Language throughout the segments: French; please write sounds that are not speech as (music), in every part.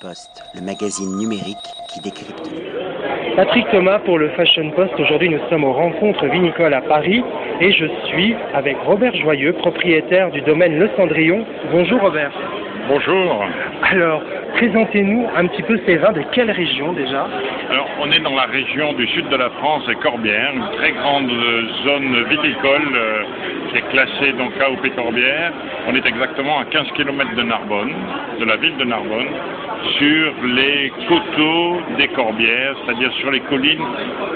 Post, le magazine numérique qui décrypte. Patrick Thomas pour le Fashion Post. Aujourd'hui, nous sommes aux rencontres vinicoles à Paris et je suis avec Robert Joyeux, propriétaire du domaine Le Cendrillon. Bonjour Robert. Bonjour. Alors, présentez-nous un petit peu ces vins de quelle région déjà? Alors, on est dans la région du sud de la France et Corbière, une très grande zone viticole euh, qui est classée donc AOP Corbière. On est exactement à 15 km de Narbonne, de la ville de Narbonne, sur les coteaux des Corbières, c'est-à-dire sur les collines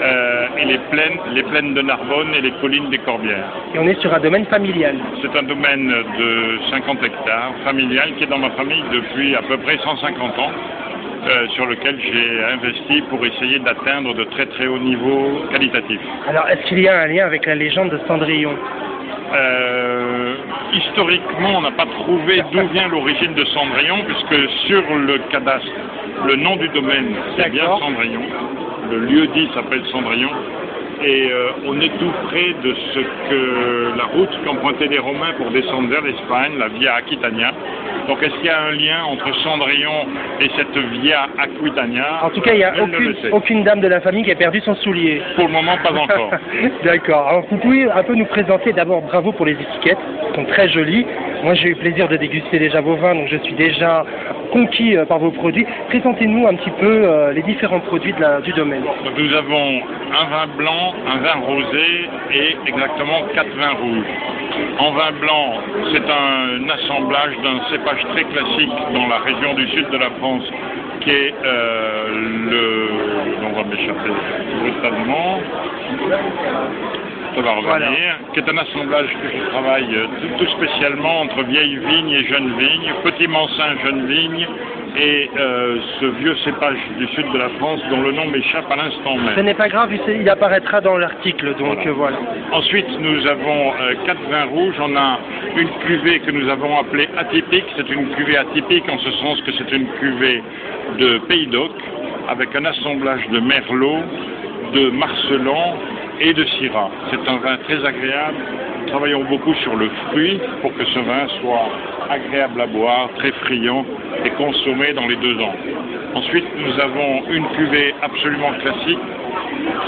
euh, et les plaines, les plaines de Narbonne et les collines des Corbières. Et on est sur un domaine familial. C'est un domaine de 50 hectares, familial, qui est dans ma famille depuis à peu près 150 ans. euh, sur lequel j'ai investi pour essayer d'atteindre de très très hauts niveaux qualitatifs. Alors, est-ce qu'il y a un lien avec la légende de Cendrillon? Euh, historiquement, on n'a pas trouvé d'où vient l'origine de Cendrillon, puisque sur le cadastre, le nom du domaine, c'est bien. Cendrillon. Le lieu dit s'appelle Cendrillon. Et euh, on est tout près de ce que la route qu'empruntaient les Romains pour descendre vers l'Espagne, la Via Aquitania. Donc est-ce qu'il y a un lien entre Cendrillon et cette Via Aquitania? En tout cas, il n'y a aucune, aucune dame de la famille qui a perdu son soulier. Pour le moment, pas encore. (laughs) D'accord. Alors, vous pouvez un peu nous présenter d'abord, bravo pour les étiquettes, elles sont très jolies. Moi, j'ai eu plaisir de déguster déjà vos vins, donc je suis déjà conquis euh, par vos produits. Présentez-nous un petit peu euh, les différents produits du domaine. Nous avons un vin blanc, un vin rosé et exactement quatre vins rouges. En vin blanc, c'est un assemblage d'un cépage très classique dans la région du sud de la France qui est euh, le... On va m'échapper brutalement. Ça va revenir. Voilà. Qui est un assemblage que je travaille euh, tout, tout spécialement entre vieilles vignes et jeunes vignes, petit mansin jeune vigne et euh, ce vieux cépage du sud de la France dont le nom m'échappe à l'instant Ce même. n'est pas grave, il apparaîtra dans l'article, donc Voilà. euh, voilà. Ensuite, nous avons euh, quatre vins rouges. On a une cuvée que nous avons appelée atypique. C'est une cuvée atypique en ce sens que c'est une cuvée de Pays d'Oc avec un assemblage de Merlot, de Marcelan et de Syrah. C'est un vin très agréable. Nous travaillons beaucoup sur le fruit pour que ce vin soit agréable à boire, très friand et consommé dans les deux ans. Ensuite, nous avons une cuvée absolument classique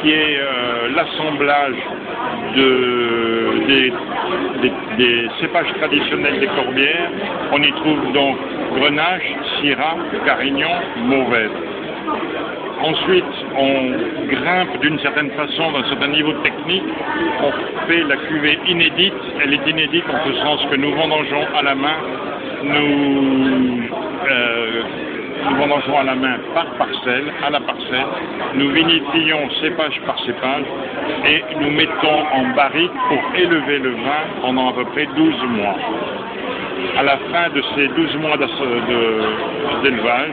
qui est euh, l'assemblage de- des, des- cépages traditionnels des Corbières. On y trouve donc Grenache, Syrah, Carignan, Mauvais. Ensuite, on grimpe d'une certaine façon, d'un certain niveau technique. On fait la cuvée inédite. Elle est inédite en ce sens que nous vendangeons à la main. Nous, euh, nous vendangeons à la main par parcelle, à la parcelle. Nous vinifions cépage par cépage et nous mettons en barrique pour élever le vin pendant à peu près 12 mois. À la fin de ces 12 mois d'élevage,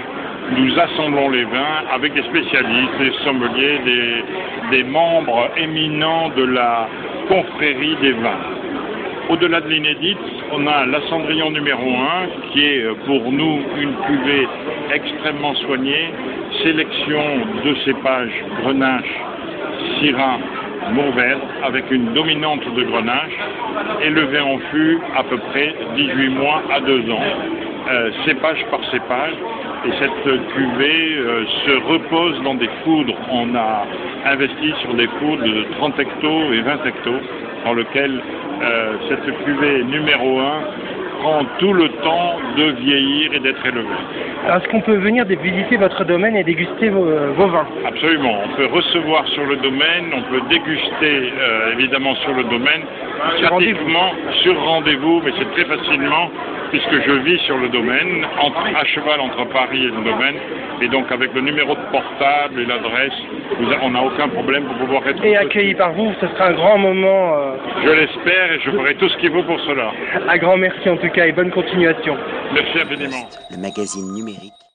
nous assemblons les vins avec des spécialistes, des sommeliers, des, membres éminents de la confrérie des vins. Au-delà de l'inédite, on a la Cendrillon numéro 1, qui est euh, pour nous une cuvée extrêmement soignée, sélection de cépages Grenache, Syrah, Mourvèdre, avec une dominante de Grenache, élevé en fût à peu près 18 mois à 2 ans, euh, cépage par cépage. Et cette cuvée euh, se repose dans des foudres. On a investi sur des foudres de 30 hectos et 20 hectos, dans lequel euh, cette cuvée numéro 1 prend tout le temps de vieillir et d'être élevée. Est-ce qu'on peut venir visiter votre domaine et déguster vos, euh, vos vins? Absolument. On peut recevoir sur le domaine, on peut déguster euh, évidemment sur le domaine, Sur rendez-vous. sur rendez-vous, mais c'est très facilement puisque je vis sur le domaine, entre- à cheval entre Paris et le domaine, et donc avec le numéro de portable et l'adresse, on n'a aucun problème pour pouvoir être Et accueilli par vous, ce sera un grand moment. euh, Je l'espère et je ferai tout ce qu'il faut pour cela. un grand merci en tout cas et bonne continuation. Merci infiniment. Le magazine numérique